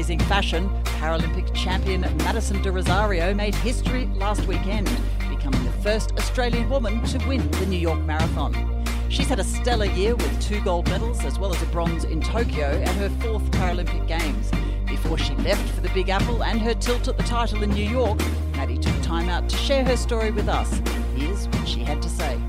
Trailblazing fashion, Paralympic champion Madison de Rozario made history last weekend, becoming the first Australian woman to win the New York Marathon. She's had a stellar year with two gold medals as well as a bronze in Tokyo at her fourth Paralympic Games. Before she left for the Big Apple and her tilt at the title in New York, Maddie took time out to share her story with us. Here's what she had to say.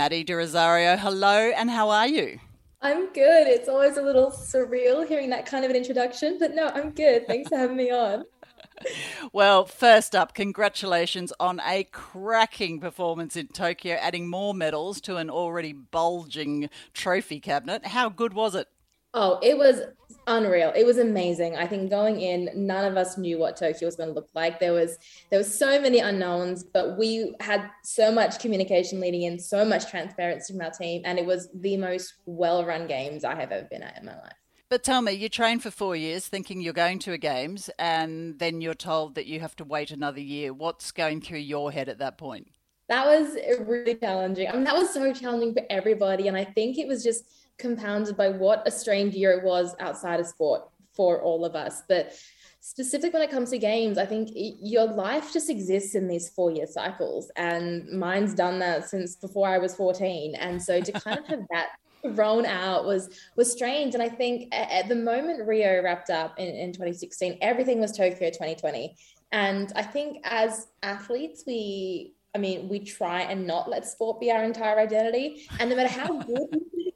Maddie de Rozario, hello, and how are you? I'm good. It's always a little surreal hearing that kind of an introduction, but no, I'm good. Thanks for having me on. Well, first up, congratulations on a cracking performance in Tokyo, adding more medals to an already bulging trophy cabinet. How good was it? Oh, it was unreal. It was amazing. I think going in, none of us knew what Tokyo was going to look like. There was there was so many unknowns, but we had so much communication leading in, so much transparency from our team, and it was the most well-run games I have ever been at in my life. But tell me, you train for four years thinking you're going to a games, and then you're told that you have to wait another year. What's going through your head at that point? That was really challenging. I mean, that was so challenging for everybody, and I think it was just compounded by what a strange year it was outside of sport for all of us. But specific when it comes to games, I think your life just exists in these four year cycles. And mine's done that since before I was 14. And so to kind of have that thrown out was was strange. And I think at, the moment Rio wrapped up in, in 2016, everything was Tokyo 2020. And I think as athletes, we I mean, we try and not let sport be our entire identity. And no matter how good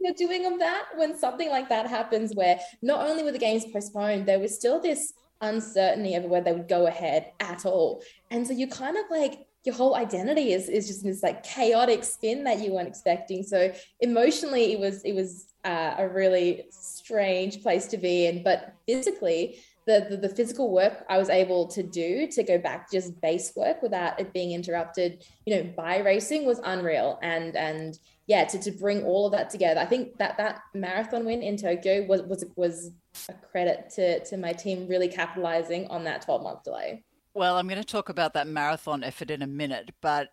you're doing of that, when something like that happens, where not only were the games postponed, there was still this uncertainty over whether they would go ahead at all. And so you kind of like your whole identity is is just this like chaotic spin that you weren't expecting. So emotionally, it was it was uh, a really strange place to be in, but physically the, the, the physical work I was able to do to go back just base work without it being interrupted, you know, by racing was unreal. And and yeah, to, to bring all of that together, I think that that marathon win in Tokyo was was was a credit to to my team really capitalizing on that 12 month delay. Well, I'm going to talk about that marathon effort in a minute, but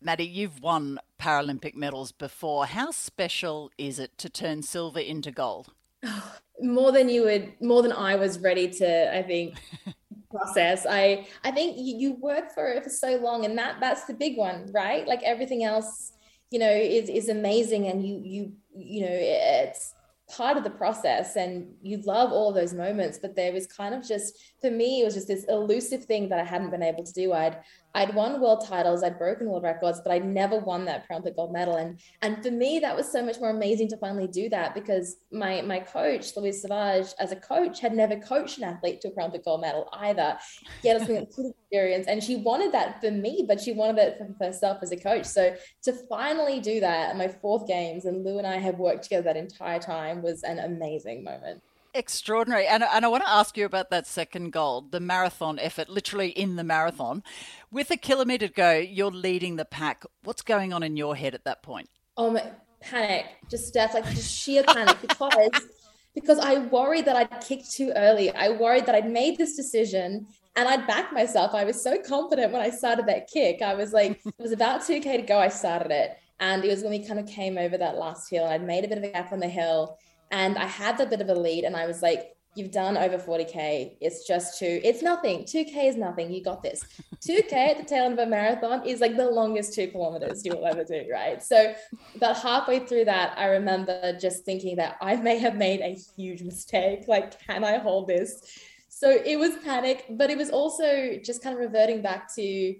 Maddie, you've won Paralympic medals before. How special is it to turn silver into gold? more than you would more than i was ready to i think process i i think you, you work for it for so long and that that's the big one right like everything else you know is is amazing and you you you know it's part of the process and you love all those moments but there was kind of just for me it was just this elusive thing that i hadn't been able to do. I'd I'd won world titles, I'd broken world records, but I'd never won that Paralympic gold medal. And and for me, that was so much more amazing to finally do that because my my coach, Louise Sauvage, as a coach, had never coached an athlete to a Paralympic gold medal either. Yet it's been experience. And she wanted that for me, but she wanted it for herself as a coach. So to finally do that at my fourth games, and Lou and I have worked together that entire time was an amazing moment. Extraordinary. And, and I want to ask you about that second gold, the marathon effort, literally in the marathon. With a kilometre to go, you're leading the pack. What's going on in your head at that point? Oh, my panic, just death, like just sheer panic because because I worried that I'd kicked too early. I worried that I'd made this decision and I'd back myself. I was so confident when I started that kick. I was like, it was about 2K to go. I started it. And it was when we kind of came over that last hill I'd made a bit of a gap on the hill and I had that bit of a lead, and I was like, You've done over 40K. It's just two. It's nothing. 2K is nothing. You got this. 2K at the tail end of a marathon is like the longest two kilometers you will ever do, right? So, about halfway through that, I remember just thinking that I may have made a huge mistake. Like, can I hold this? So, it was panic, but it was also just kind of reverting back to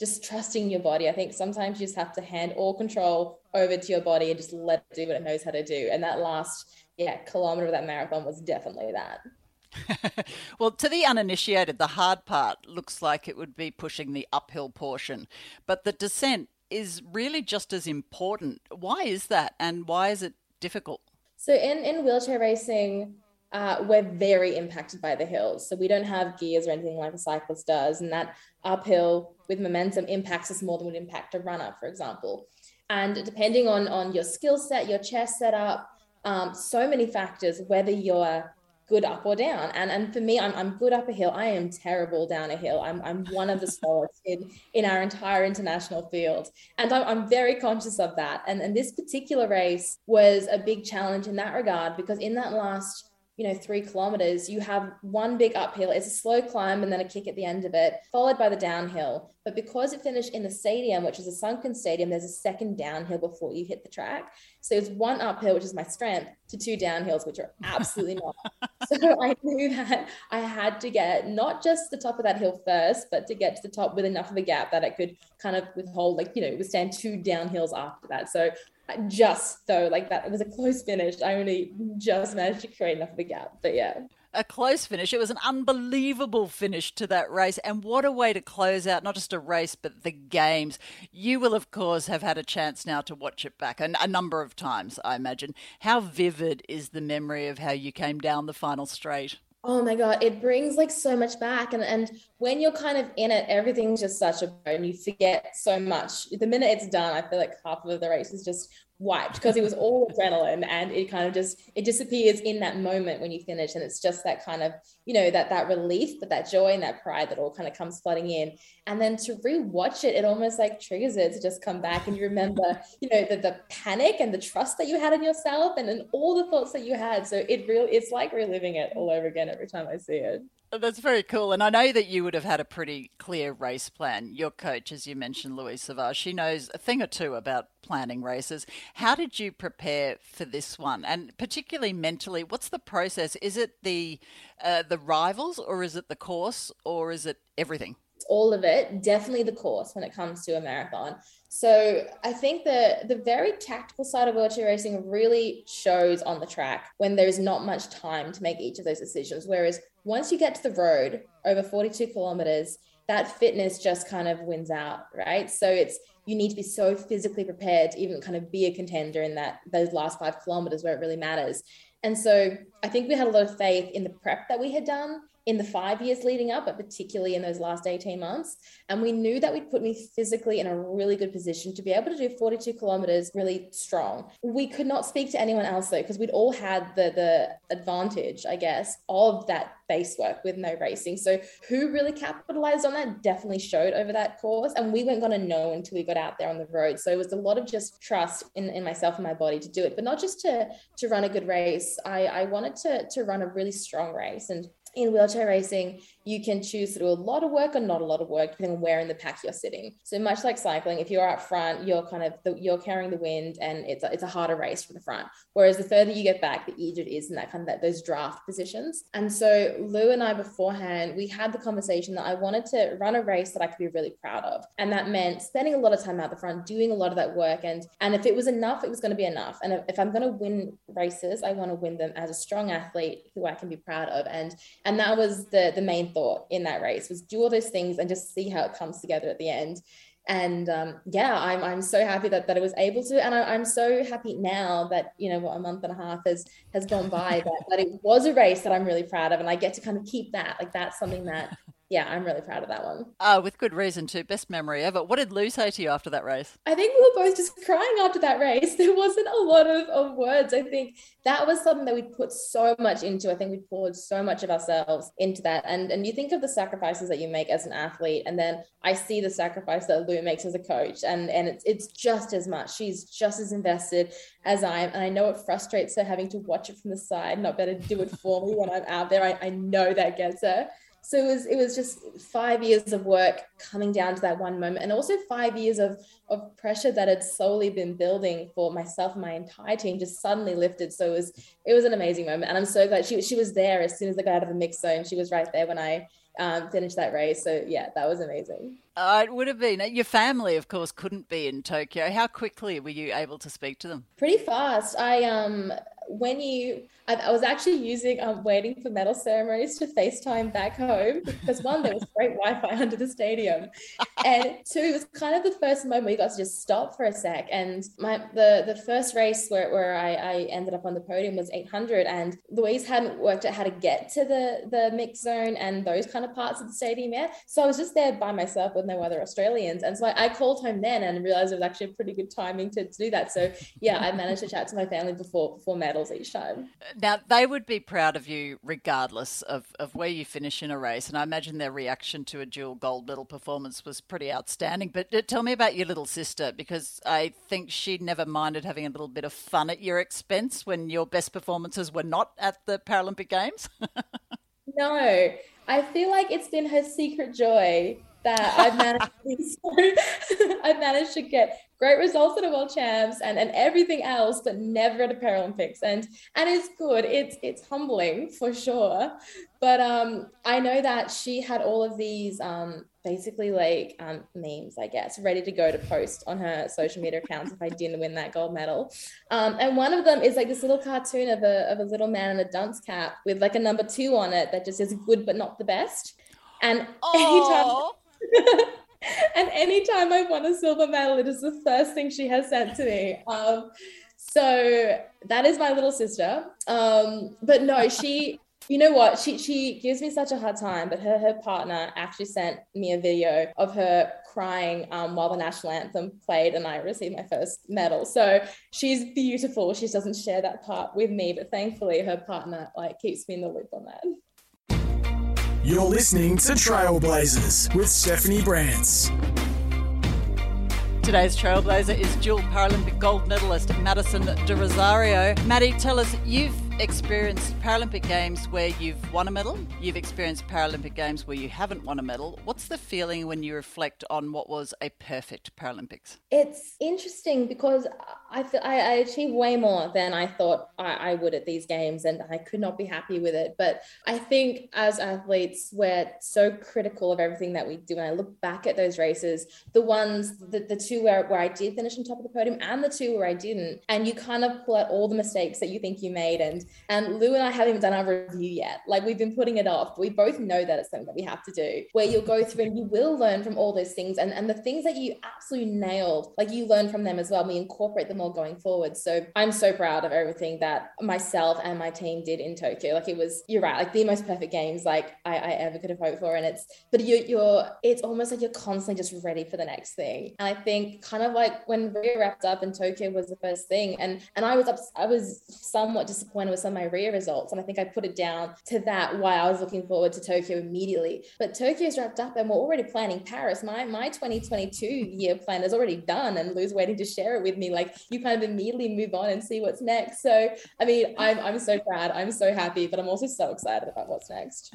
just trusting your body. I think sometimes you just have to hand all control over to your body and just let it do what it knows how to do. And that last yeah, kilometer of that marathon was definitely that. well, to the uninitiated, the hard part looks like it would be pushing the uphill portion, but the descent is really just as important. Why is that, and why is it difficult? So, in, in wheelchair racing, uh, we're very impacted by the hills. So, we don't have gears or anything like a cyclist does, and that uphill with momentum impacts us more than would impact a runner, for example. And depending on, on your skill set, your chest setup, um, so many factors, whether you're good up or down. And and for me, I'm, I'm good up a hill. I am terrible down a hill. I'm, I'm one of the slowest in, in our entire international field. And I'm, I'm very conscious of that. And, and this particular race was a big challenge in that regard because in that last you know, three kilometers, you have one big uphill. It's a slow climb and then a kick at the end of it, followed by the downhill. But because it finished in the stadium, which is a sunken stadium, there's a second downhill before you hit the track. So it's one uphill, which is my strength, to two downhills, which are absolutely not. so I knew that I had to get not just the top of that hill first, but to get to the top with enough of a gap that I could kind of withhold, like, you know, withstand two downhills after that. So just though, like that, it was a close finish. I only just managed to create enough of a gap, but yeah a close finish. It was an unbelievable finish to that race. And what a way to close out not just a race, but the games. You will, of course, have had a chance now to watch it back a, a number of times, I imagine. How vivid is the memory of how you came down the final straight? Oh my god, it brings like so much back, and and when you're kind of in it, everything's just such a and you forget so much. The minute it's done, I feel like half of the race is just wiped because it was all adrenaline and it kind of just it disappears in that moment when you finish and it's just that kind of you know that that relief but that joy and that pride that all kind of comes flooding in. And then to rewatch it it almost like triggers it to just come back and you remember you know the, the panic and the trust that you had in yourself and then all the thoughts that you had. So it really it's like reliving it all over again every time i see it that's very cool. And I know that you would have had a pretty clear race plan. Your coach, as you mentioned, Louise Sauvage, she knows a thing or two about planning races. How did you prepare for this one? And particularly mentally, what's the process? Is it the uh, the rivals or is it the course or is it everything? all of it, definitely the course when it comes to a marathon. So I think the the very tactical side of wheelchair racing really shows on the track when there's not much time to make each of those decisions. Whereas once you get to the road over 42 kilometers, that fitness just kind of wins out, right? So it's you need to be so physically prepared to even kind of be a contender in that those last five kilometers where it really matters. And so I think we had a lot of faith in the prep that we had done in the five years leading up, but particularly in those last 18 months. And we knew that we'd put me physically in a really good position to be able to do 42 kilometers really strong. We could not speak to anyone else though, because we'd all had the the advantage, I guess, of that base work with no racing. So who really capitalized on that definitely showed over that course. And we weren't going to know until we got out there on the road. So it was a lot of just trust in, in myself and my body to do it, but not just to to run a good race. I, I wanted to to run a really strong race. And in wheelchair racing, you can choose to do a lot of work or not a lot of work depending on where in the pack you're sitting. So much like cycling, if you're up front, you're kind of the, you're carrying the wind, and it's a, it's a harder race from the front. Whereas the further you get back, the easier it is in that kind of that those draft positions. And so Lou and I beforehand, we had the conversation that I wanted to run a race that I could be really proud of, and that meant spending a lot of time out the front, doing a lot of that work, and and if it was enough, it was going to be enough. And if I'm going to win races, I want to win them as a strong athlete who I can be proud of, and and that was the the main thought in that race was do all those things and just see how it comes together at the end. And um, yeah I'm, I'm so happy that, that I was able to and I, am so happy now that you know what a month and a half has has gone by that, that it was a race that I'm really proud of and I get to kind of keep that. Like that's something that yeah, I'm really proud of that one. Uh, with good reason too. Best memory ever. What did Lou say to you after that race? I think we were both just crying after that race. There wasn't a lot of, of words. I think that was something that we put so much into. I think we poured so much of ourselves into that. And and you think of the sacrifices that you make as an athlete, and then I see the sacrifice that Lou makes as a coach, and and it's it's just as much. She's just as invested as I am, and I know it frustrates her having to watch it from the side, not better to do it for me when I'm out there. I, I know that gets her so it was it was just five years of work coming down to that one moment and also five years of of pressure that had slowly been building for myself and my entire team just suddenly lifted. So it was it was an amazing moment and i'm so glad she, she was there as soon as i got out of the mix zone. She was right there when i um, finished that race. So yeah that was amazing uh, it would have been. Your family, of course, couldn't be in Tokyo. How quickly were you able to speak to them? Pretty fast. I um when you I, I, was actually using um, waiting for medal ceremonies to FaceTime back home because one, there was great Wi-Fi under the stadium, and two, it was kind of the first moment we got to just stop for a sec. And my the the first race where, where I, I ended up on the podium was 800, and Louise hadn't worked out how to get to the the mix zone and those kind of parts of the stadium yet. So I was just there by myself with no other Australians, and so I, I called home then and realized it was actually a pretty good timing to, to do that. So yeah, I managed to chat to my family before before medals each time. Now, they would be proud of you regardless of, of where you finish in a race. And I imagine their reaction to a dual gold medal performance was pretty outstanding. But uh, tell me about your little sister, because I think she never minded having a little bit of fun at your expense when your best performances were not at the Paralympic Games. no, I feel like it's been her secret joy that I've managed I've managed to get great results at a world champs and, and everything else, but never at a Paralympics. And and it's good. It's it's humbling for sure. But um I know that she had all of these um basically like um, memes, I guess, ready to go to post on her social media accounts if I didn't win that gold medal. Um, and one of them is like this little cartoon of a, of a little man in a dunce cap with like a number two on it that just says good but not the best. And anytime and anytime I won a silver medal, it is the first thing she has sent to me. Um, so that is my little sister. Um, but no, she, you know what? She she gives me such a hard time. But her her partner actually sent me a video of her crying um, while the national anthem played, and I received my first medal. So she's beautiful. She doesn't share that part with me, but thankfully her partner like keeps me in the loop on that. You're listening to Trailblazers with Stephanie Brantz. Today's Trailblazer is dual Paralympic gold medalist Madison de Rozario. Maddie, tell us, you've experienced Paralympic Games where you've won a medal, you've experienced Paralympic Games where you haven't won a medal. What's the feeling when you reflect on what was a perfect Paralympics? It's interesting because I I achieved way more than I thought I, I would at these games, and I could not be happy with it. But I think as athletes, we're so critical of everything that we do. And I look back at those races, the ones, the, the two where, where I did finish on top of the podium and the two where I didn't, and you kind of pull out all the mistakes that you think you made and and Lou and I haven't even done our review yet. Like we've been putting it off. We both know that it's something that we have to do. Where you'll go through and you will learn from all those things, and and the things that you absolutely nailed, like you learn from them as well. We incorporate them all going forward. So I'm so proud of everything that myself and my team did in Tokyo. Like it was, you're right, like the most perfect games like I, I ever could have hoped for. And it's, but you're, you're, it's almost like you're constantly just ready for the next thing. And I think kind of like when Rio wrapped up and Tokyo was the first thing, and and I was up, I was somewhat disappointed with some of my Rio results. And I think I put it down to that why I was looking forward to Tokyo immediately. But Tokyo's wrapped up and we're already planning Paris. My my 2022 year plan is already done and Lou's waiting to share it with me. Like you kind of immediately move on and see what's next. So I mean, I'm I'm so proud. I'm so happy, but I'm also so excited about what's next.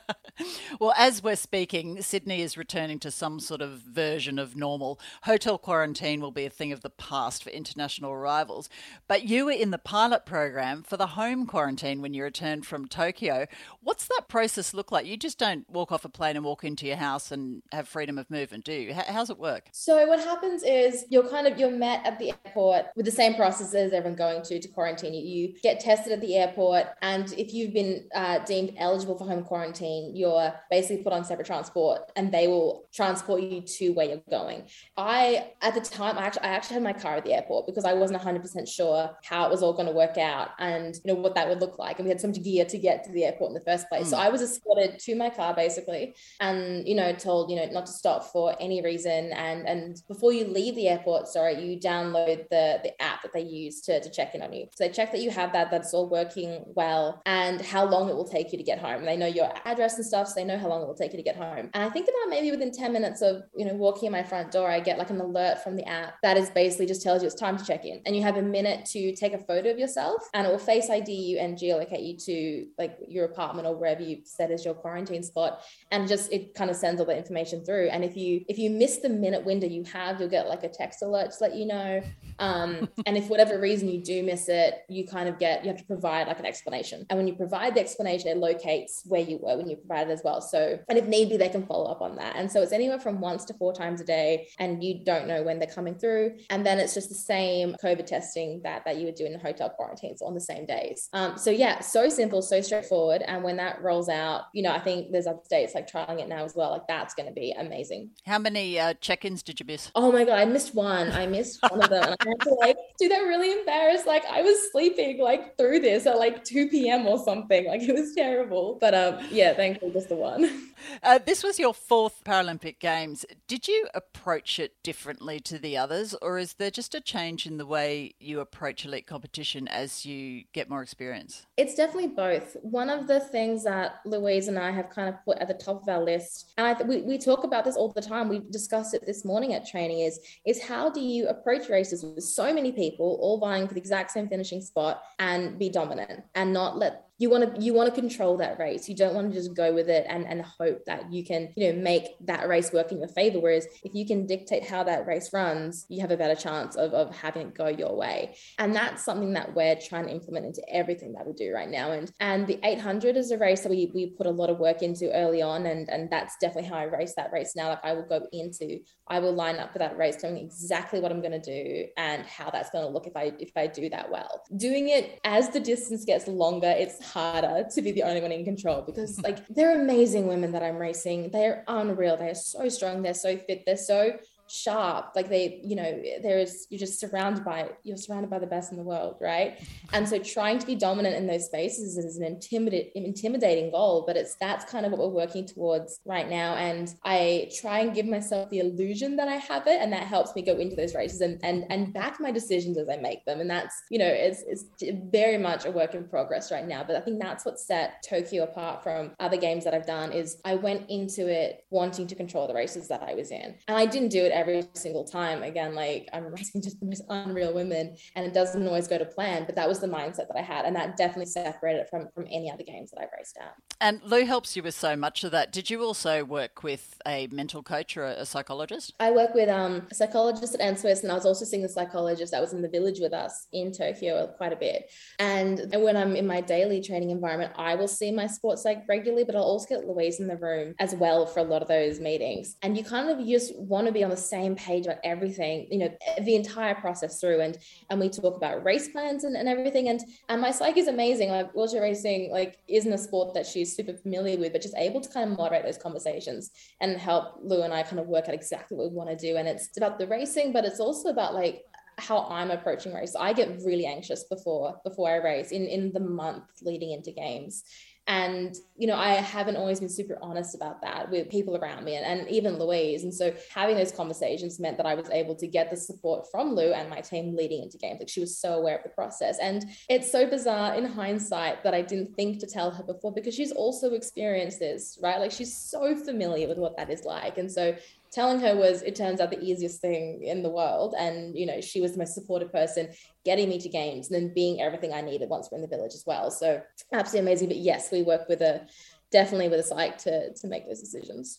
well, as we're speaking, Sydney is returning to some sort of version of normal. Hotel quarantine will be a thing of the past for international arrivals. But you were in the pilot program for the home quarantine when you returned from Tokyo. What's that process look like? You just don't walk off a plane and walk into your house and have freedom of movement, do you? How's it work? So what happens is you're kind of you're met at the airport with the same process as everyone going to to quarantine. You, you get tested at the airport, and if you've been uh, deemed eligible for home quarantine, you you're basically put on separate transport and they will transport you to where you're going. I, at the time, I actually, I actually had my car at the airport because I wasn't 100% sure how it was all going to work out and, you know, what that would look like. And we had so much gear to get to the airport in the first place. Mm. So I was escorted to my car basically and, you know, told, you know, not to stop for any reason. And, and before you leave the airport, sorry, you download the, the app that they use to, to check in on you. So they check that you have that, that's all working well and how long it will take you to get home. They know your address and stuff, so they know how long it will take you to get home. And I think about maybe within 10 minutes of, you know, walking in my front door, I get like an alert from the app that is basically just tells you it's time to check in. And you have a minute to take a photo of yourself and it will face ID you and geolocate you to like your apartment or wherever you set as your quarantine spot. And just it kind of sends all the information through. And if you if you miss the minute window you have, you'll get like a text alert to let you know. Um, and if whatever reason you do miss it, you kind of get you have to provide like an explanation. And when you provide the explanation, it locates where you were when you provided as well. So, and if need be, they can follow up on that. And so it's anywhere from once to four times a day, and you don't know when they're coming through. And then it's just the same COVID testing that that you would do in the hotel quarantines on the same days. Um, so yeah, so simple, so straightforward. And when that rolls out, you know, I think there's other states like trialing it now as well. Like that's going to be amazing. How many uh, check-ins did you miss? Oh my god, I missed one. I missed one of them, had to like do that really embarrassed. Like I was sleeping like through this at like 2 p.m. or something. Like it was terrible. But um, yeah, thankfully just the one. Uh, this was your fourth Paralympic Games. Did you approach it differently to the others, or is there just a change in the way you approach elite competition as you get more experience? It's definitely both. One of the things that Louise and I have kind of put at the top of our list, and I th- we, we talk about this all the time. We discussed it this morning at training. Is is how do you approach races with so many people all vying for the exact same finishing spot and be dominant and not let you want to you want to control that race. You don't want to just go with it and and hope that you can you know make that race work in your favor. Whereas if you can dictate how that race runs you have a better chance of, of having it go your way. And that's something that we're trying to implement into everything that we do right now. And and the 800 is a race that we, we put a lot of work into early on. And and that's definitely how i race that race now. Like i will go into i will line up for that race knowing exactly what i'm going to do and how that's going to look if i if i do that well. Doing it as the distance gets longer it's harder to be the only one in control because like they're amazing women that I'm racing. They're unreal. They're so strong. They're so fit. They're so sharp. Like they you know there's you're just surrounded by you're surrounded by the best in the world right? And so trying to be dominant in those spaces is an intimidating intimidating goal but it's that's kind of what we're working towards right now. And i try and give myself the illusion that i have it and that helps me go into those races and and and back my decisions as i make them. And that's you know it's it's very much a work in progress right now. But i think that's what set tokyo apart from other games that i've done is i went into it wanting to control the races that i was in. And i didn't do it every single time. Again, like I'm racing just the most unreal women and it doesn't always go to plan, but that was the mindset that I had. And that definitely separated it from, from any other games that I've raced at. And Lou helps you with so much of that. Did you also work with a mental coach or a psychologist? I work with um, a psychologist at NSWIS and I was also seeing a psychologist that was in the village with us in Tokyo quite a bit. And when I'm in my daily training environment, I will see my sports psych regularly, but I'll also get Louise in the room as well for a lot of those meetings. And you kind of just want to be on the same page about everything, you know, the entire process through. And and we talk about race plans and, and everything. And and my psyche is amazing. Like wheelchair racing, like isn't a sport that she's super familiar with, but just able to kind of moderate those conversations and help Lou and I kind of work out exactly what we want to do. And it's about the racing, but it's also about like how I'm approaching race. I get really anxious before before I race in in the month leading into games and, you know, I haven't always been super honest about that with people around me and, and even Louise. And so having those conversations meant that I was able to get the support from Lou and my team leading into games. Like she was so aware of the process. And it's so bizarre in hindsight that I didn't think to tell her before because she's also experienced this, right? Like she's so familiar with what that is like. And so telling her was it turns out the easiest thing in the world. And you know she was the most supportive person getting me to games and then being everything i needed once we're in the village as well. So absolutely amazing. But yes we work with a definitely with a psych to to make those decisions.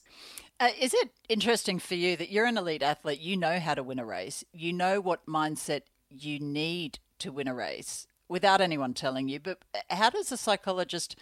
Uh, is it interesting for you that you're an elite athlete you know how to win a race you know what mindset you need to win a race without anyone telling you but how does a psychologist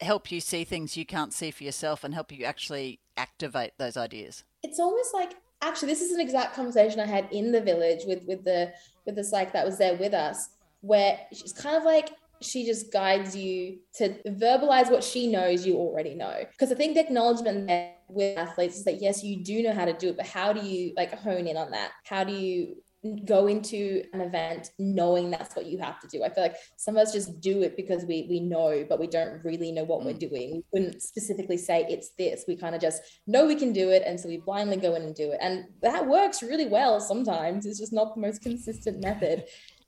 help you see things you can't see for yourself and help you actually activate those ideas it's almost like actually this is an exact conversation I had in the village with with the with the psych that was there with us, where she's kind of like, she just guides you to verbalize what she knows you already know. Because I think the acknowledgement there with athletes is that yes, you do know how to do it, but how do you like hone in on that? How do you go into an event knowing that's what you have to do. I feel like some of us just do it because we we know, but we don't really know what mm. we're doing. We couldn't specifically say it's this. We kind of just know we can do it, and so we blindly go in and do it, and that works really well. Sometimes it's just not the most consistent method.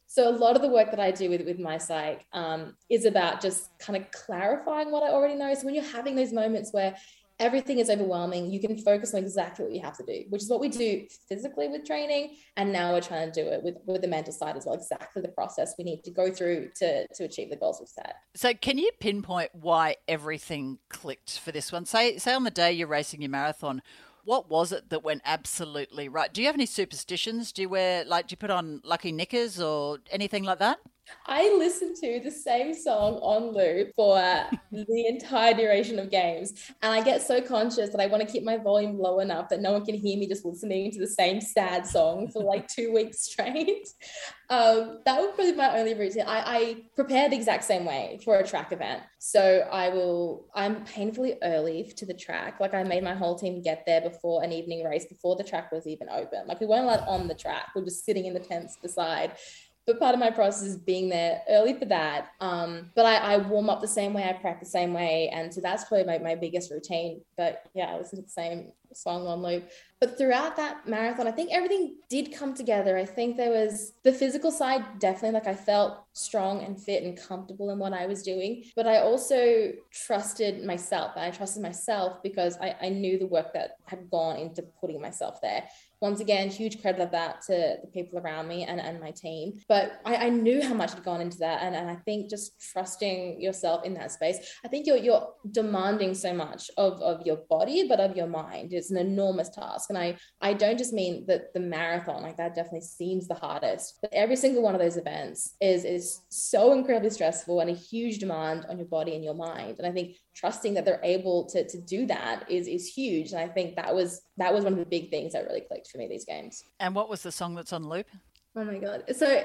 So a lot of the work that I do with, with my psych um, is about just kind of clarifying what I already know. So when you're having those moments where everything is overwhelming, you can focus on exactly what you have to do, which is what we do physically with training. And now we're trying to do it with, with the mental side as well, exactly the process we need to go through to, to achieve the goals we've set. So can you pinpoint why everything clicked for this one? Say, say on the day you're racing your marathon, what was it that went absolutely right? Do you have any superstitions? Do you wear like do you put on lucky knickers or anything like that? I listened to the same song on loop for the entire duration of games. And I get so conscious that I want to keep my volume low enough that no one can hear me just listening to the same sad song for like two weeks straight. Um, that would probably be my only routine. I, I prepare the exact same way for a track event. So I will, I'm painfully early to the track. Like I made my whole team get there before an evening race, before the track was even open. Like we weren't allowed on the track. We were just sitting in the tents beside but part of my process is being there early for that. Um, but I, I, warm up the same way, I prep the same way. And so that's probably my, my biggest routine. But yeah, I to the same song on loop. But throughout that marathon, I think everything did come together. I think there was the physical side, definitely like I felt strong and fit and comfortable in what I was doing. But I also trusted myself. And I trusted myself because I, I knew the work that had gone into putting myself there once again, huge credit of that to the people around me and, and my team. But I, I knew how much had gone into that. And, and I think just trusting yourself in that space, I think you're, you're demanding so much of, of your body, but of your mind. It's an enormous task. And I, I don't just mean that the marathon, like that definitely seems the hardest, but every single one of those events is, is so incredibly stressful and a huge demand on your body and your mind. And I think trusting that they're able to, to do that is is huge. And I think that was that was one of the big things that really clicked for me these games. And what was the song that's on loop? Oh my god! So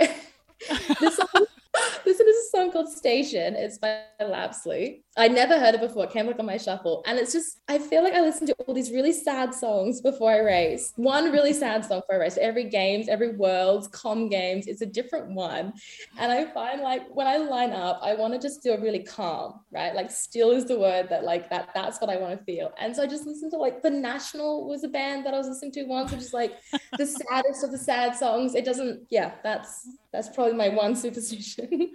the song this is song called Station. It's by Lapsley. I never heard it before. It came up on my shuffle. And it's just, I feel like I listen to all these really sad songs before I race. One really sad song for a race. Every games, every worlds, com games, it's a different one. And I find like when I line up, I want to just feel really calm, right? Like still is the word that like that, that's what I want to feel. And so I just listened to like The National was a band that I was listening to once, which is like the saddest of the sad songs. It doesn't, yeah, that's that's probably my one superstition.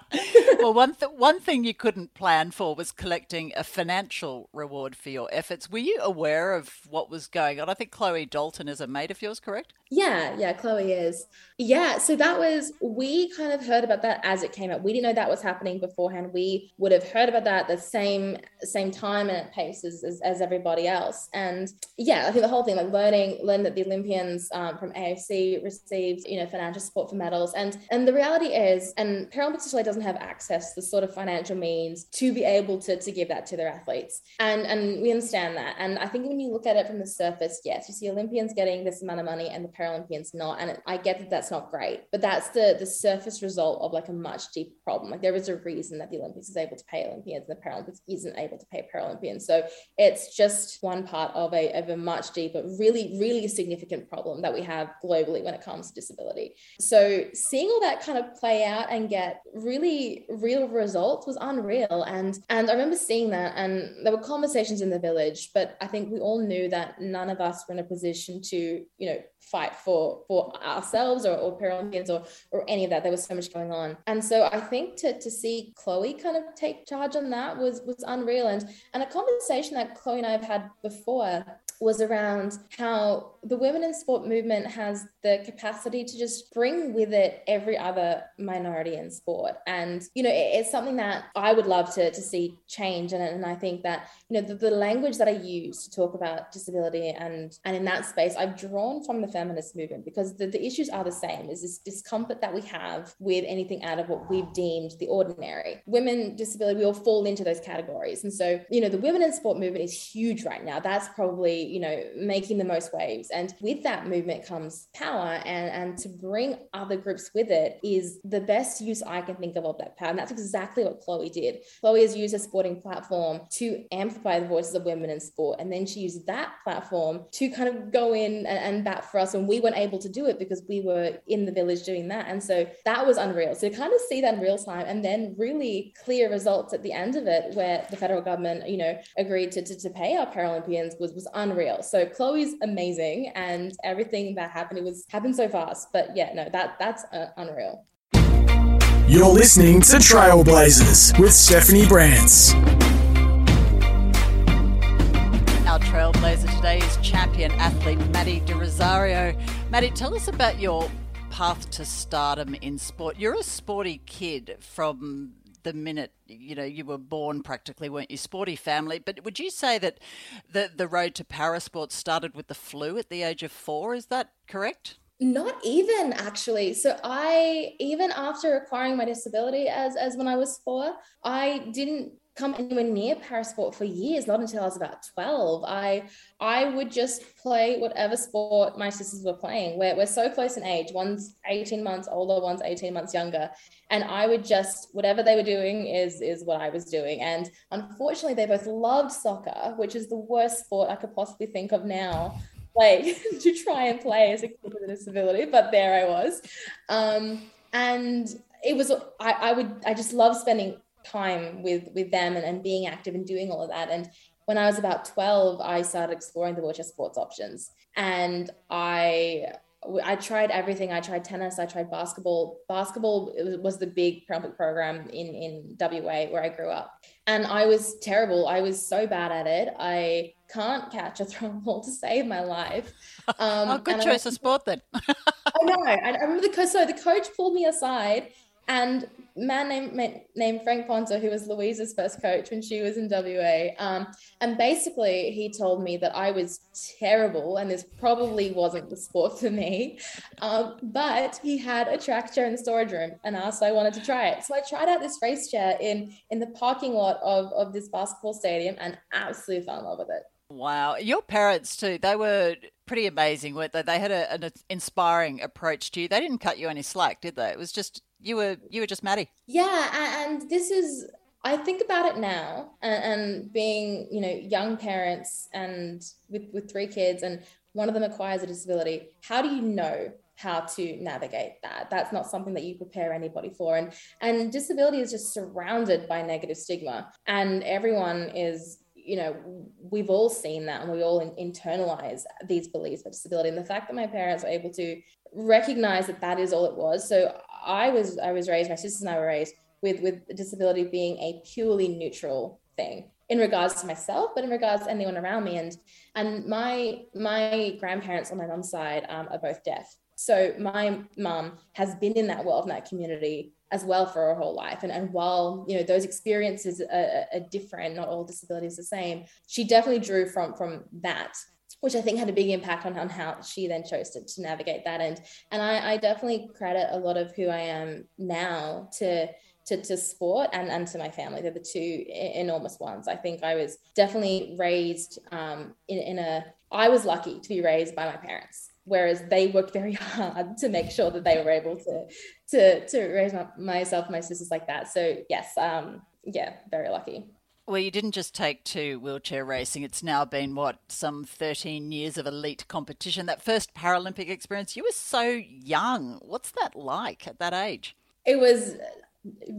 well, one th- one thing you couldn't plan for was collecting a financial reward for your efforts. Were you aware of what was going on? I think Chloe Dalton is a mate of yours, correct? Yeah, yeah, Chloe is. Yeah, so that was we kind of heard about that as it came out. We didn't know that was happening beforehand. We would have heard about that the same same time and pace as, as, as everybody else. And yeah, I think the whole thing, like learning learning that the Olympians um, from AOC received you know financial support for medals, and and the reality is, and Paralympics Australia have access the sort of financial means to be able to, to give that to their athletes. And, and we understand that. And I think when you look at it from the surface, yes, you see Olympians getting this amount of money and the Paralympians not. And I get that that's not great, but that's the, the surface result of like a much deeper problem. Like there is a reason that the Olympics is able to pay Olympians and the Paralympics isn't able to pay Paralympians. So it's just one part of a, of a much deeper, really, really significant problem that we have globally when it comes to disability. So seeing all that kind of play out and get really real results was unreal. And and I remember seeing that and there were conversations in the village, but I think we all knew that none of us were in a position to, you know, fight for for ourselves or, or Paralympians or or any of that. There was so much going on. And so I think to to see Chloe kind of take charge on that was was unreal. And and a conversation that Chloe and I have had before was around how the women in sport movement has the capacity to just bring with it every other minority in sport. And, you know, it's something that I would love to, to see change. And, and I think that, you know, the, the language that I use to talk about disability and, and in that space, I've drawn from the feminist movement because the, the issues are the same is this discomfort that we have with anything out of what we've deemed the ordinary. Women, disability, we all fall into those categories. And so, you know, the women in sport movement is huge right now. That's probably you know making the most waves and with that movement comes power and and to bring other groups with it is the best use I can think of that power. And that's exactly what Chloe did. Chloe has used a sporting platform to amplify the voices of women in sport. And then she used that platform to kind of go in and, and bat for us. And we weren't able to do it because we were in the village doing that. And so that was unreal. So kind of see that in real time and then really clear results at the end of it where the federal government, you know, agreed to, to, to pay our Paralympians was, was unreal. So Chloe's amazing and everything that happened, it was happened so fast. But yeah, no, that that's uh, unreal. You're listening to Trailblazers with Stephanie Brantz. Our trailblazer today is champion athlete Maddie De Rozario. Maddie, tell us about your path to stardom in sport. You're a sporty kid from the minute you know you were born practically weren't you sporty family but would you say that the the road to parasport started with the flu at the age of 4 is that correct not even actually. So I even after acquiring my disability as as when I was four, I didn't come anywhere near parasport for years not until i was about 12 i i would just play whatever sport my sisters were playing. We're, we're so close in age. One's 18 months older one's 18 months younger. And i would just whatever they were doing is is what i was doing. And unfortunately they both loved soccer which is the worst sport i could possibly think of now like to try and play as a kid with a disability, but there I was. Um, and it was I, I would I just love spending time with with them and, and being active and doing all of that. And when I was about 12, I started exploring the wheelchair sports options. And I I tried everything. I tried tennis. I tried basketball. Basketball was the big Paralympic program in in WA where I grew up, and I was terrible. I was so bad at it. I can't catch a throw ball to save my life. Um, oh, good choice of sport then. I know. I, I remember the coach. So the coach pulled me aside and man named named Frank Ponta, who was Louise's first coach when she was in WA. Um, and basically, he told me that I was terrible, and this probably wasn't the sport for me. Um, but he had a track chair in the storage room, and asked if I wanted to try it. So I tried out this race chair in in the parking lot of of this basketball stadium, and absolutely fell in love with it. Wow, your parents too. They were pretty amazing, weren't they? They had a, an inspiring approach to you. They didn't cut you any slack, did they? It was just you were you were just Maddie. Yeah, and this is I think about it now, and, and being you know young parents and with with three kids, and one of them acquires a disability. How do you know how to navigate that that's not something that you prepare anybody for and and disability is just surrounded by negative stigma and everyone is you know we've all seen that and we all internalize these beliefs of disability and the fact that my parents were able to recognize that that is all it was so I was I was raised, my sisters and I were raised with with disability being a purely neutral thing in regards to myself, but in regards to anyone around me. And and my my grandparents on my mom's side um, are both deaf. So my mom has been in that world, in that community as well for her whole life. And, and while you know those experiences are, are different, not all disabilities the same, she definitely drew from from that which I think had a big impact on, on how she then chose to, to navigate that. And and I, I definitely credit a lot of who I am now to to, to sport and, and to my family. They're the two enormous ones. I think I was definitely raised um, in, in a, I was lucky to be raised by my parents, whereas they worked very hard to make sure that they were able to, to, to raise my, myself, my sisters like that. So yes, um, yeah, very lucky. Well, you didn't just take to wheelchair racing. It's now been, what, some 13 years of elite competition. That first Paralympic experience, you were so young. What's that like at that age? It was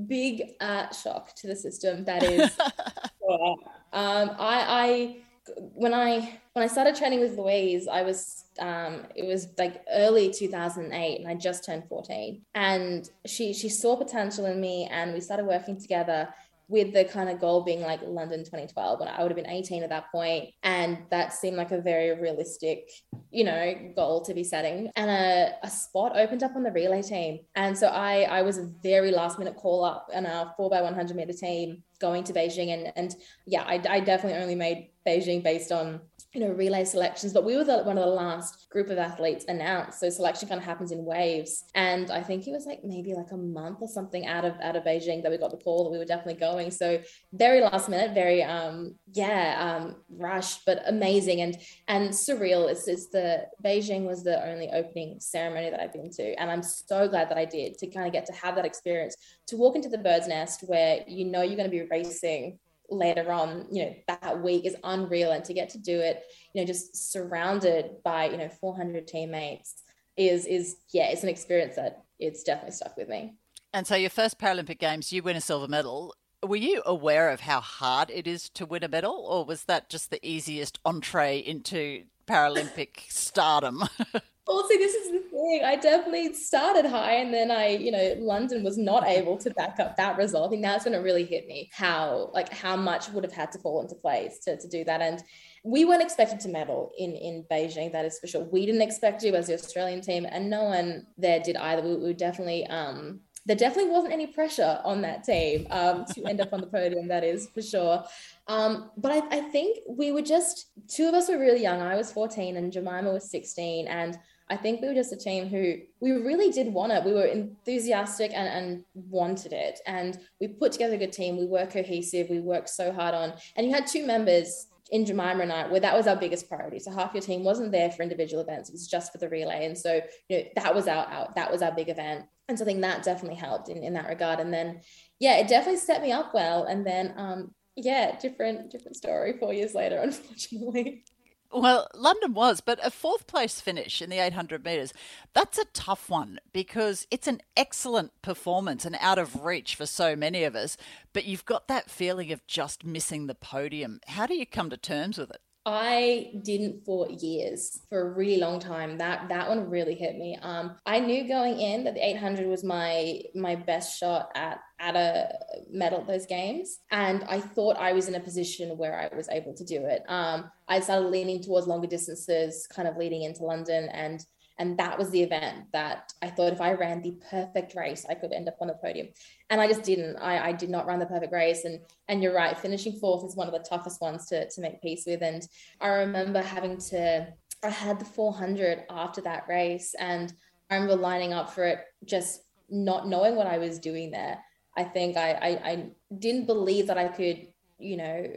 big uh, shock to the system. That is, um, I, I, when I when I started training with Louise, I was um, it was like early 2008, and I just turned 14. And she she saw potential in me, and we started working together with the kind of goal being like London 2012 when I would have been 18 at that point and that seemed like a very realistic you know goal to be setting. And a, a spot opened up on the relay team and so I I was a very last minute call up in our 4 by 100 meter team going to Beijing and and yeah I, I definitely only made Beijing based on you know relay selections but we were the, one of the last group of athletes announced. So selection kind of happens in waves. And i think it was like maybe like a month or something out of out of beijing that we got the call that we were definitely going. So very last minute very um yeah um rushed but amazing and and surreal. It's, it's the beijing was the only opening ceremony that i've been to. And i'm so glad that i did to kind of get to have that experience. To walk into the bird's nest where you know you're going to be racing later on, you know, that week is unreal. And to get to do it, you know, just surrounded by, you know, 400 teammates is, is, yeah, it's an experience that it's definitely stuck with me. And so your first Paralympic Games, you win a silver medal. Were you aware of how hard it is to win a medal, or was that just the easiest entree into Paralympic stardom? See, this is the thing. I definitely started high, and then I, you know, London was not able to back up that result. I think that's when it really hit me how, like, how much would have had to fall into place to, to do that. And we weren't expected to medal in in Beijing. That is for sure. We didn't expect to as the Australian team, and no one there did either. We, we definitely um, there definitely wasn't any pressure on that team um, to end up on the podium, that is for sure. Um, but I, I, think we were just, two of us were really young. I was 14 and Jemima was 16. And I think we were just a team who we really did want it. We were enthusiastic and, and wanted it. And we put together a good team. We were cohesive. We worked so hard on, and you had two members in Jemima and I, where that was our biggest priority. So half your team wasn't there for individual events; it was just for the relay, and so you know that was our, our that was our big event. And so I think that definitely helped in, in that regard. And then, yeah, it definitely set me up well. And then, um, yeah, different different story four years later, unfortunately. Well, London was, but a fourth place finish in the 800 metres, that's a tough one because it's an excellent performance and out of reach for so many of us, but you've got that feeling of just missing the podium. How do you come to terms with it? I didn't for years, for a really long time. That that one really hit me. Um, I knew going in that the 800 was my my best shot at at a medal at those games, and I thought I was in a position where I was able to do it. Um, I started leaning towards longer distances, kind of leading into London, and and that was the event that I thought if I ran the perfect race, I could end up on the podium. And I just didn't. I, I did not run the perfect race. And and you're right, finishing fourth is one of the toughest ones to, to make peace with. And I remember having to, I had the 400 after that race. And I remember lining up for it, just not knowing what I was doing there. I think I, I, I didn't believe that I could, you know,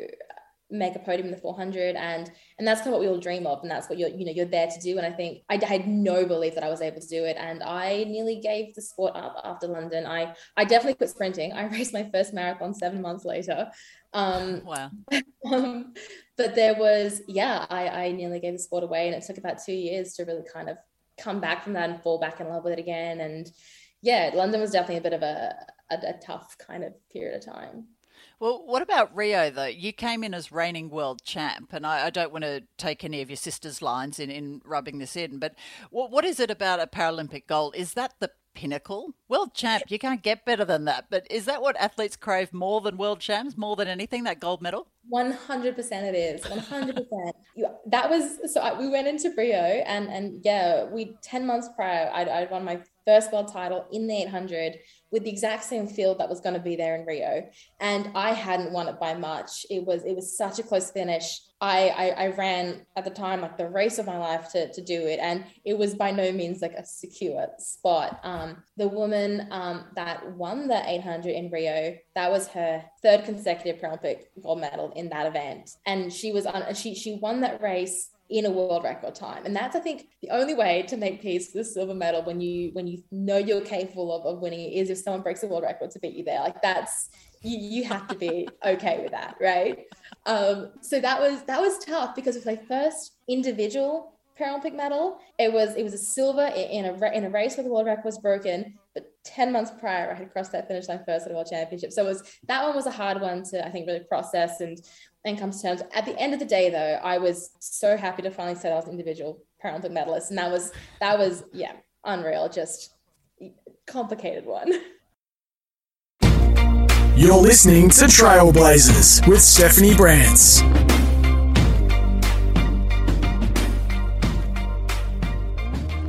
make a podium in the 400 and and that's kind of what we all dream of and that's what you're you know you're there to do and i think i had no belief that i was able to do it and i nearly gave the sport up after london. I i definitely quit sprinting. I raced my first marathon seven months later. Um wow. um, but there was yeah i i nearly gave the sport away and it took about two years to really kind of come back from that and fall back in love with it again and yeah london was definitely a bit of a, a, a tough kind of period of time well, what about Rio, though? You came in as reigning world champ, and I, I, don't want to take any of your sister's lines in, in rubbing this in, but what, what is it about a Paralympic gold? Is that the pinnacle? World champ, you can't get better than that. But is that what athletes crave more than world champs, more than anything, that gold medal? 100% it is 100% that was so I, we went into rio and and yeah we 10 months prior I'd, I'd won my first world title in the 800 with the exact same field that was going to be there in Rio. And I hadn't won it by much. It was it was such a close finish. I, I, I ran at the time like the race of my life to, to do it, and it was by no means like a secure spot. Um, the woman um, that won the 800 in Rio, that was her third consecutive Paralympic gold medal in that event, and she was on. She she won that race in a world record time and that's i think the only way to make peace with the silver medal when you when you know you're capable of, of winning it is if someone breaks a world record to beat you there like that's you, you have to be okay with that right um so that was that was tough because it was my first individual Paralympic medal. It was it was a silver in a in a race where the world record was broken. But ten months prior, I had crossed that finish line first at a world championship. So it was that one was a hard one to I think really process and and come to terms. At the end of the day, though, I was so happy to finally say I was an individual Paralympic medalist, and that was that was yeah unreal, just complicated one. You're listening to Trailblazers with Stephanie Brantz.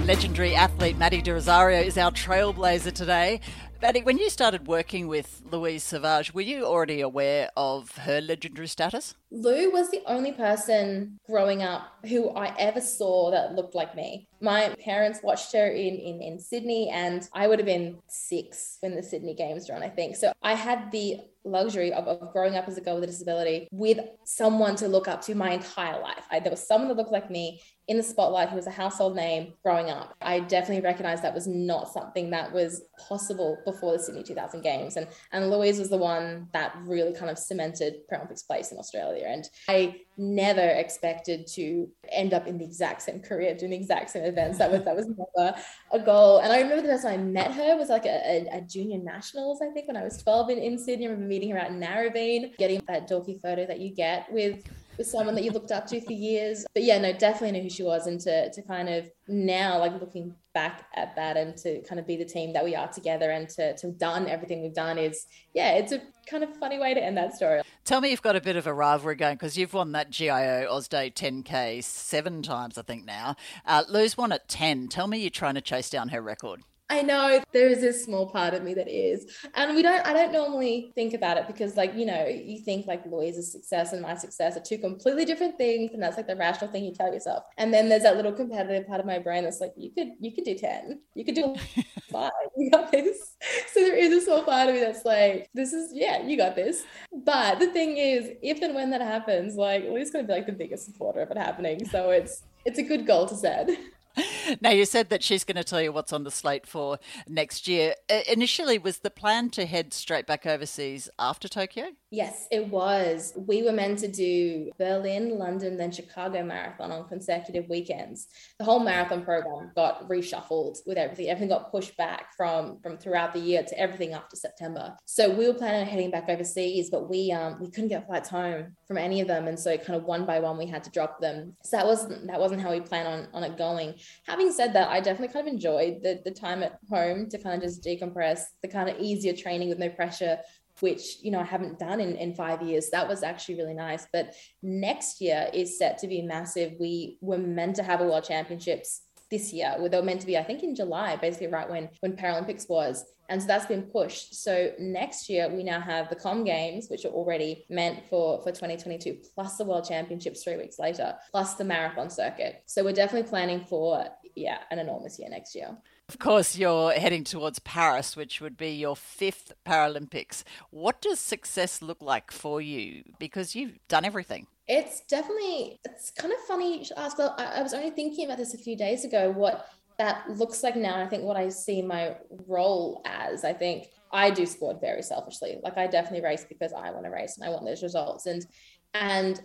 Legendary athlete Maddie De Rozario is our trailblazer today. Maddie, when you started working with Louise Sauvage, were you already aware of her legendary status? Lou was the only person growing up who I ever saw that looked like me. My parents watched her in, in, in Sydney, and I would have been six when the Sydney Games were on, I think. So I had the luxury of, of growing up as a girl with a disability with someone to look up to my entire life. I, there was someone that looked like me in the spotlight who was a household name growing up. I definitely recognized that was not something that was possible before the Sydney 2000 Games. And, and Louise was the one that really kind of cemented Paralympics place in Australia. And I never expected to end up in the exact same career doing the exact same events. That was that was never a goal. And I remember the first time I met her was like a, a, a junior nationals, I think, when I was 12 in, in Sydney. I remember meeting her out in Narrabeen, getting that dorky photo that you get with with someone that you looked up to for years. But yeah, no, definitely knew who she was. And to, to kind of now, like looking back at that and to kind of be the team that we are together and to, to done everything we've done is, yeah, it's a kind of funny way to end that story. Tell me you've got a bit of a rivalry going because you've won that GIO Oz Day 10K seven times, I think now. Uh, Lou's won at 10. Tell me you're trying to chase down her record. I know there is this small part of me that is. And we don't, I don't normally think about it because, like, you know, you think like Louise's success and my success are two completely different things. And that's like the rational thing you tell yourself. And then there's that little competitive part of my brain that's like, you could, you could do 10, you could do five, you got this. So there is a small part of me that's like, this is, yeah, you got this. But the thing is, if and when that happens, like, Louise's going to be like the biggest supporter of it happening. So it's, it's a good goal to set. now you said that she's going to tell you what's on the slate for next year. Uh, initially, was the plan to head straight back overseas after Tokyo? Yes, it was. We were meant to do Berlin, London, then Chicago marathon on consecutive weekends. The whole marathon program got reshuffled with everything. Everything got pushed back from from throughout the year to everything after September. So we were planning on heading back overseas, but we um we couldn't get flights home from any of them, and so kind of one by one we had to drop them. So that wasn't that wasn't how we planned on on it going. Having said that, I definitely kind of enjoyed the the time at home to kind of just decompress, the kind of easier training with no pressure which you know I haven't done in, in five years. That was actually really nice. But next year is set to be massive. We were meant to have a World Championships this year. They were meant to be, I think, in July, basically right when when Paralympics was. And so that's been pushed. So next year we now have the Com Games, which are already meant for for 2022, plus the World Championships three weeks later, plus the marathon circuit. So we're definitely planning for yeah an enormous year next year. Of course, you're heading towards Paris, which would be your fifth Paralympics. What does success look like for you? Because you've done everything. It's definitely, it's kind of funny should ask. I was only thinking about this a few days ago, what that looks like now. I think what I see my role as, I think I do sport very selfishly. Like I definitely race because I want to race and I want those results. And, and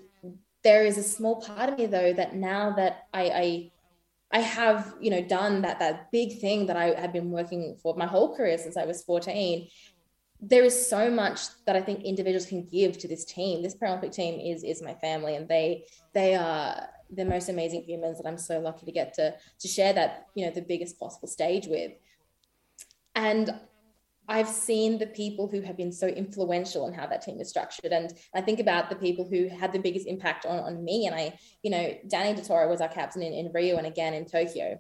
there is a small part of me though, that now that I, I I have, you know, done that that big thing that I had been working for my whole career since I was 14. There is so much that I think individuals can give to this team. This Paralympic team is is my family, and they they are the most amazing humans that I'm so lucky to get to to share that you know the biggest possible stage with. And I've seen the people who have been so influential in how that team is structured. And I think about the people who had the biggest impact on, on me. And I, you know, Dani Di was our captain in, in Rio and again in Tokyo.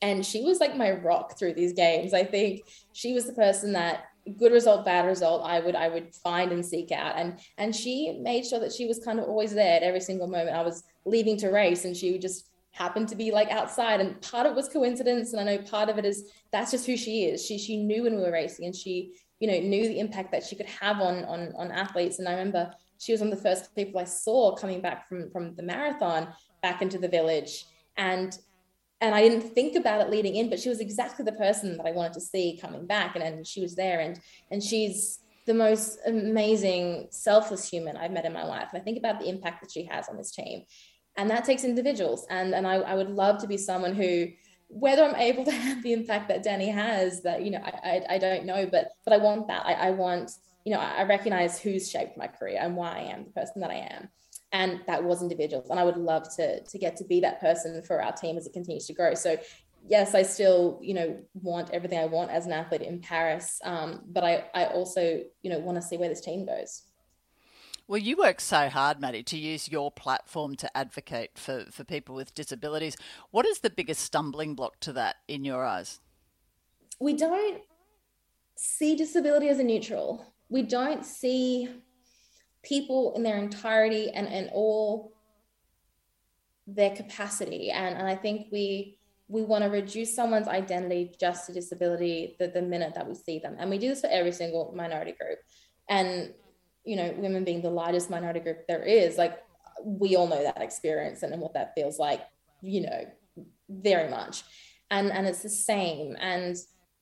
And she was like my rock through these games. I think she was the person that good result, bad result, I would I would find and seek out. And and she made sure that she was kind of always there at every single moment I was leaving to race. And she would just happened to be like outside. And part of it was coincidence and i know part of it is that's just who she is. She she knew when we were racing and she you know knew the impact that she could have on on on athletes. And i remember she was one of the first people i saw coming back from from the marathon back into the village. And and i didn't think about it leading in but she was exactly the person that i wanted to see coming back and, and she was there. And and she's the most amazing selfless human i've met in my life. And i think about the impact that she has on this team and that takes individuals and and I, I would love to be someone who whether I'm able to have the impact that Danny has, that you know, I, I, I don't know, but but I want that. I, I want, you know, I recognize who's shaped my career and why I am the person that I am, and that was individuals. And I would love to to get to be that person for our team as it continues to grow. So yes, I still you know want everything I want as an athlete in Paris, um, but I I also you know want to see where this team goes. Well, you work so hard, Maddie, to use your platform to advocate for, for people with disabilities. What is the biggest stumbling block to that in your eyes? We don't see disability as a neutral. We don't see people in their entirety and, and all their capacity. And, and I think we we want to reduce someone's identity just to disability the, the minute that we see them. And we do this for every single minority group. And, you know, women being the largest minority group there is, like we all know that experience and, and what that feels like, you know, very much. And and it's the same. And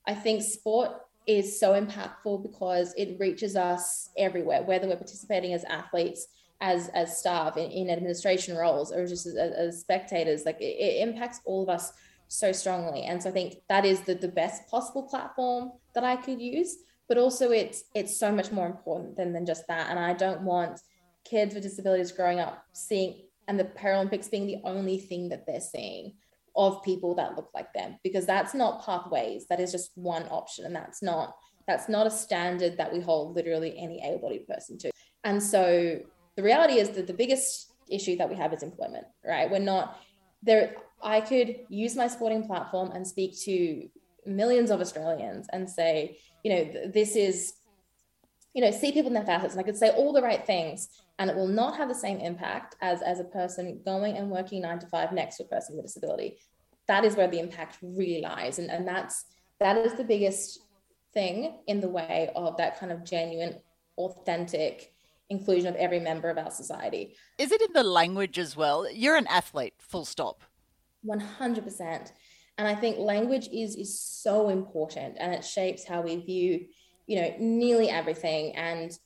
I think sport is so impactful because it reaches us everywhere, whether we're participating as athletes, as as staff in, in administration roles, or just as, as spectators. Like it, it, impacts all of us so strongly. And so I think that is the, the best possible platform that I could use. But also it's it's so much more important than, than just that. And I don't want kids with disabilities growing up seeing and the Paralympics being the only thing that they're seeing of people that look like them because that's not pathways. That is just one option and that's not that's not a standard that we hold literally any able-bodied person to. And so the reality is that the biggest issue that we have is employment right? We're not there i could use my sporting platform and speak to millions of australians and say you know this is you know see people in their facets and i could say all the right things and it will not have the same impact as as a person going and working nine to five next to a person with a disability. That is where the impact really lies and, and that's that is the biggest thing in the way of that kind of genuine authentic inclusion of every member of our society. Is it in the language as well? You're an athlete full stop. 100% and i think language is is so important and it shapes how we view you know nearly everything and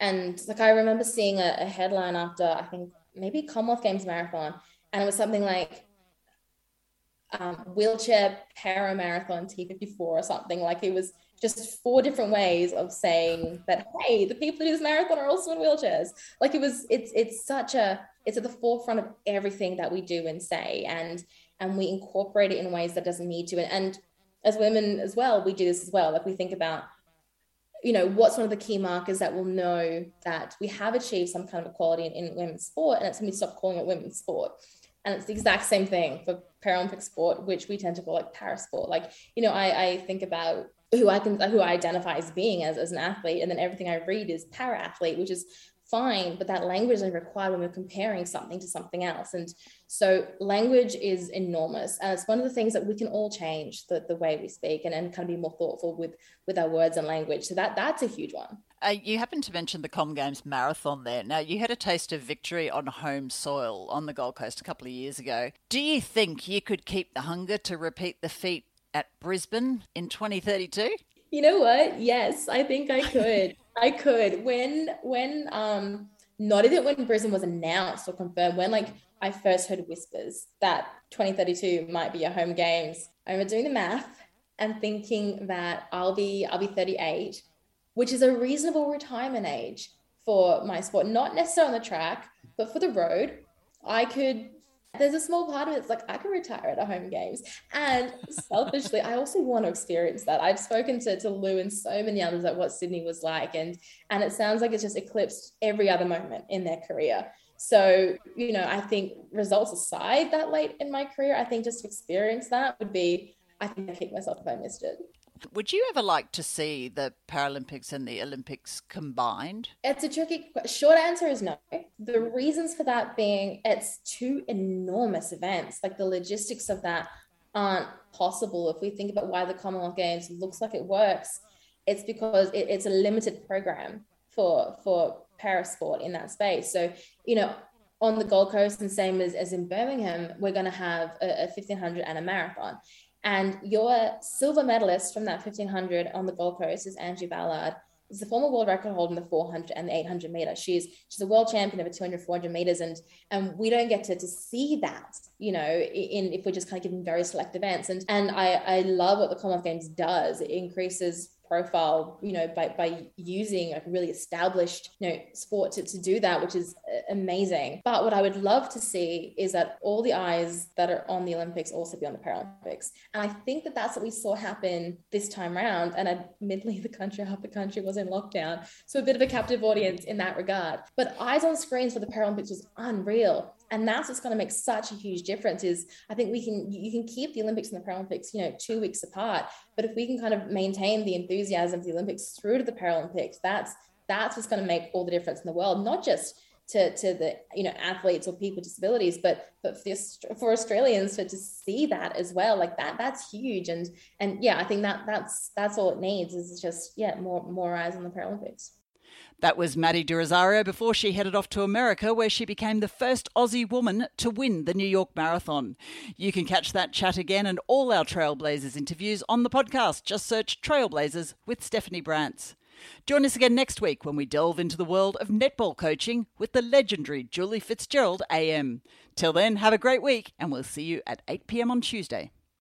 and like I remember seeing a, a headline after I think maybe Commonwealth Games marathon, and it was something like um, wheelchair para marathon T54 or something. Like it was just four different ways of saying that hey, the people who do this marathon are also in wheelchairs. Like it was, it's it's such a it's at the forefront of everything that we do and say, and and we incorporate it in ways that doesn't need to. And, and as women as well, we do this as well. Like we think about you know, what's one of the key markers that will know that we have achieved some kind of equality in, in women's sport, and it's when we stop calling it women's sport. And it's the exact same thing for Paralympic sport, which we tend to call like para sport. Like, you know, I, I think about who I can who I identify as being as, as an athlete, and then everything I read is para athlete, which is fine, but that language is required when we're comparing something to something else. And so language is enormous. And it's one of the things that we can all change the, the way we speak and, and kind of be more thoughtful with, with our words and language. So that that's a huge one. Uh, you happen to mention the Com Games marathon there. Now, you had a taste of victory on home soil on the Gold Coast a couple of years ago. Do you think you could keep the hunger to repeat the feat at Brisbane in 2032? You know what? Yes, I think I could. I could. When when um not even when Brisbane was announced or confirmed, when like I first heard whispers that 2032 might be a home games, I remember doing the math and thinking that I'll be I'll be 38, which is a reasonable retirement age for my sport, not necessarily on the track, but for the road. I could there's a small part of it. It's like I can retire at a home games. And selfishly, I also want to experience that. I've spoken to, to Lou and so many others at what Sydney was like. And and it sounds like it's just eclipsed every other moment in their career. So, you know, I think results aside that late in my career, I think just to experience that would be, I think I'd kick myself if I missed it. Would you ever like to see the Paralympics and the Olympics combined? It's a tricky short answer is no. The reasons for that being it's two enormous events. Like the logistics of that aren't possible. If we think about why the Commonwealth Games looks like it works, it's because it, it's a limited program for for parasport in that space. So, you know, on the Gold Coast and same as, as in Birmingham, we're going to have a, a 1500 and a marathon. And your silver medalist from that 1500 on the Gold Coast is Angie Ballard. She's the former world record holder in the 400 and the 800 meter. She's she's a world champion over 200, 400 meters, and and we don't get to, to see that, you know, in if we're just kind of giving very select events. And and I I love what the Commonwealth Games does. It increases profile, you know, by, by using a really established, you know, sport to, to do that, which is uh, amazing. But what I would love to see is that all the eyes that are on the Olympics also be on the Paralympics. And I think that that's what we saw happen this time around. And admittedly, the country, half the country was in lockdown. So a bit of a captive audience in that regard. But eyes on screens for the Paralympics was unreal and that's what's going to make such a huge difference is i think we can you can keep the olympics and the paralympics you know two weeks apart but if we can kind of maintain the enthusiasm of the Olympics through to the Paralympics, that's that's what's going to make all the difference in the world, not just to, to the you know athletes or people with disabilities but but for, the, for australians to, to see that as well like that that's huge. And and yeah i think that that's that's all it needs is just yeah more more eyes on the paralympics that was Maddie De Rozario before she headed off to America, where she became the first Aussie woman to win the New York Marathon. You can catch that chat again and all our Trailblazers interviews on the podcast. Just search Trailblazers with Stephanie Brantz. Join us again next week when we delve into the world of netball coaching with the legendary Julie Fitzgerald AM. Till then, have a great week, and we'll see you at 8 pm on Tuesday.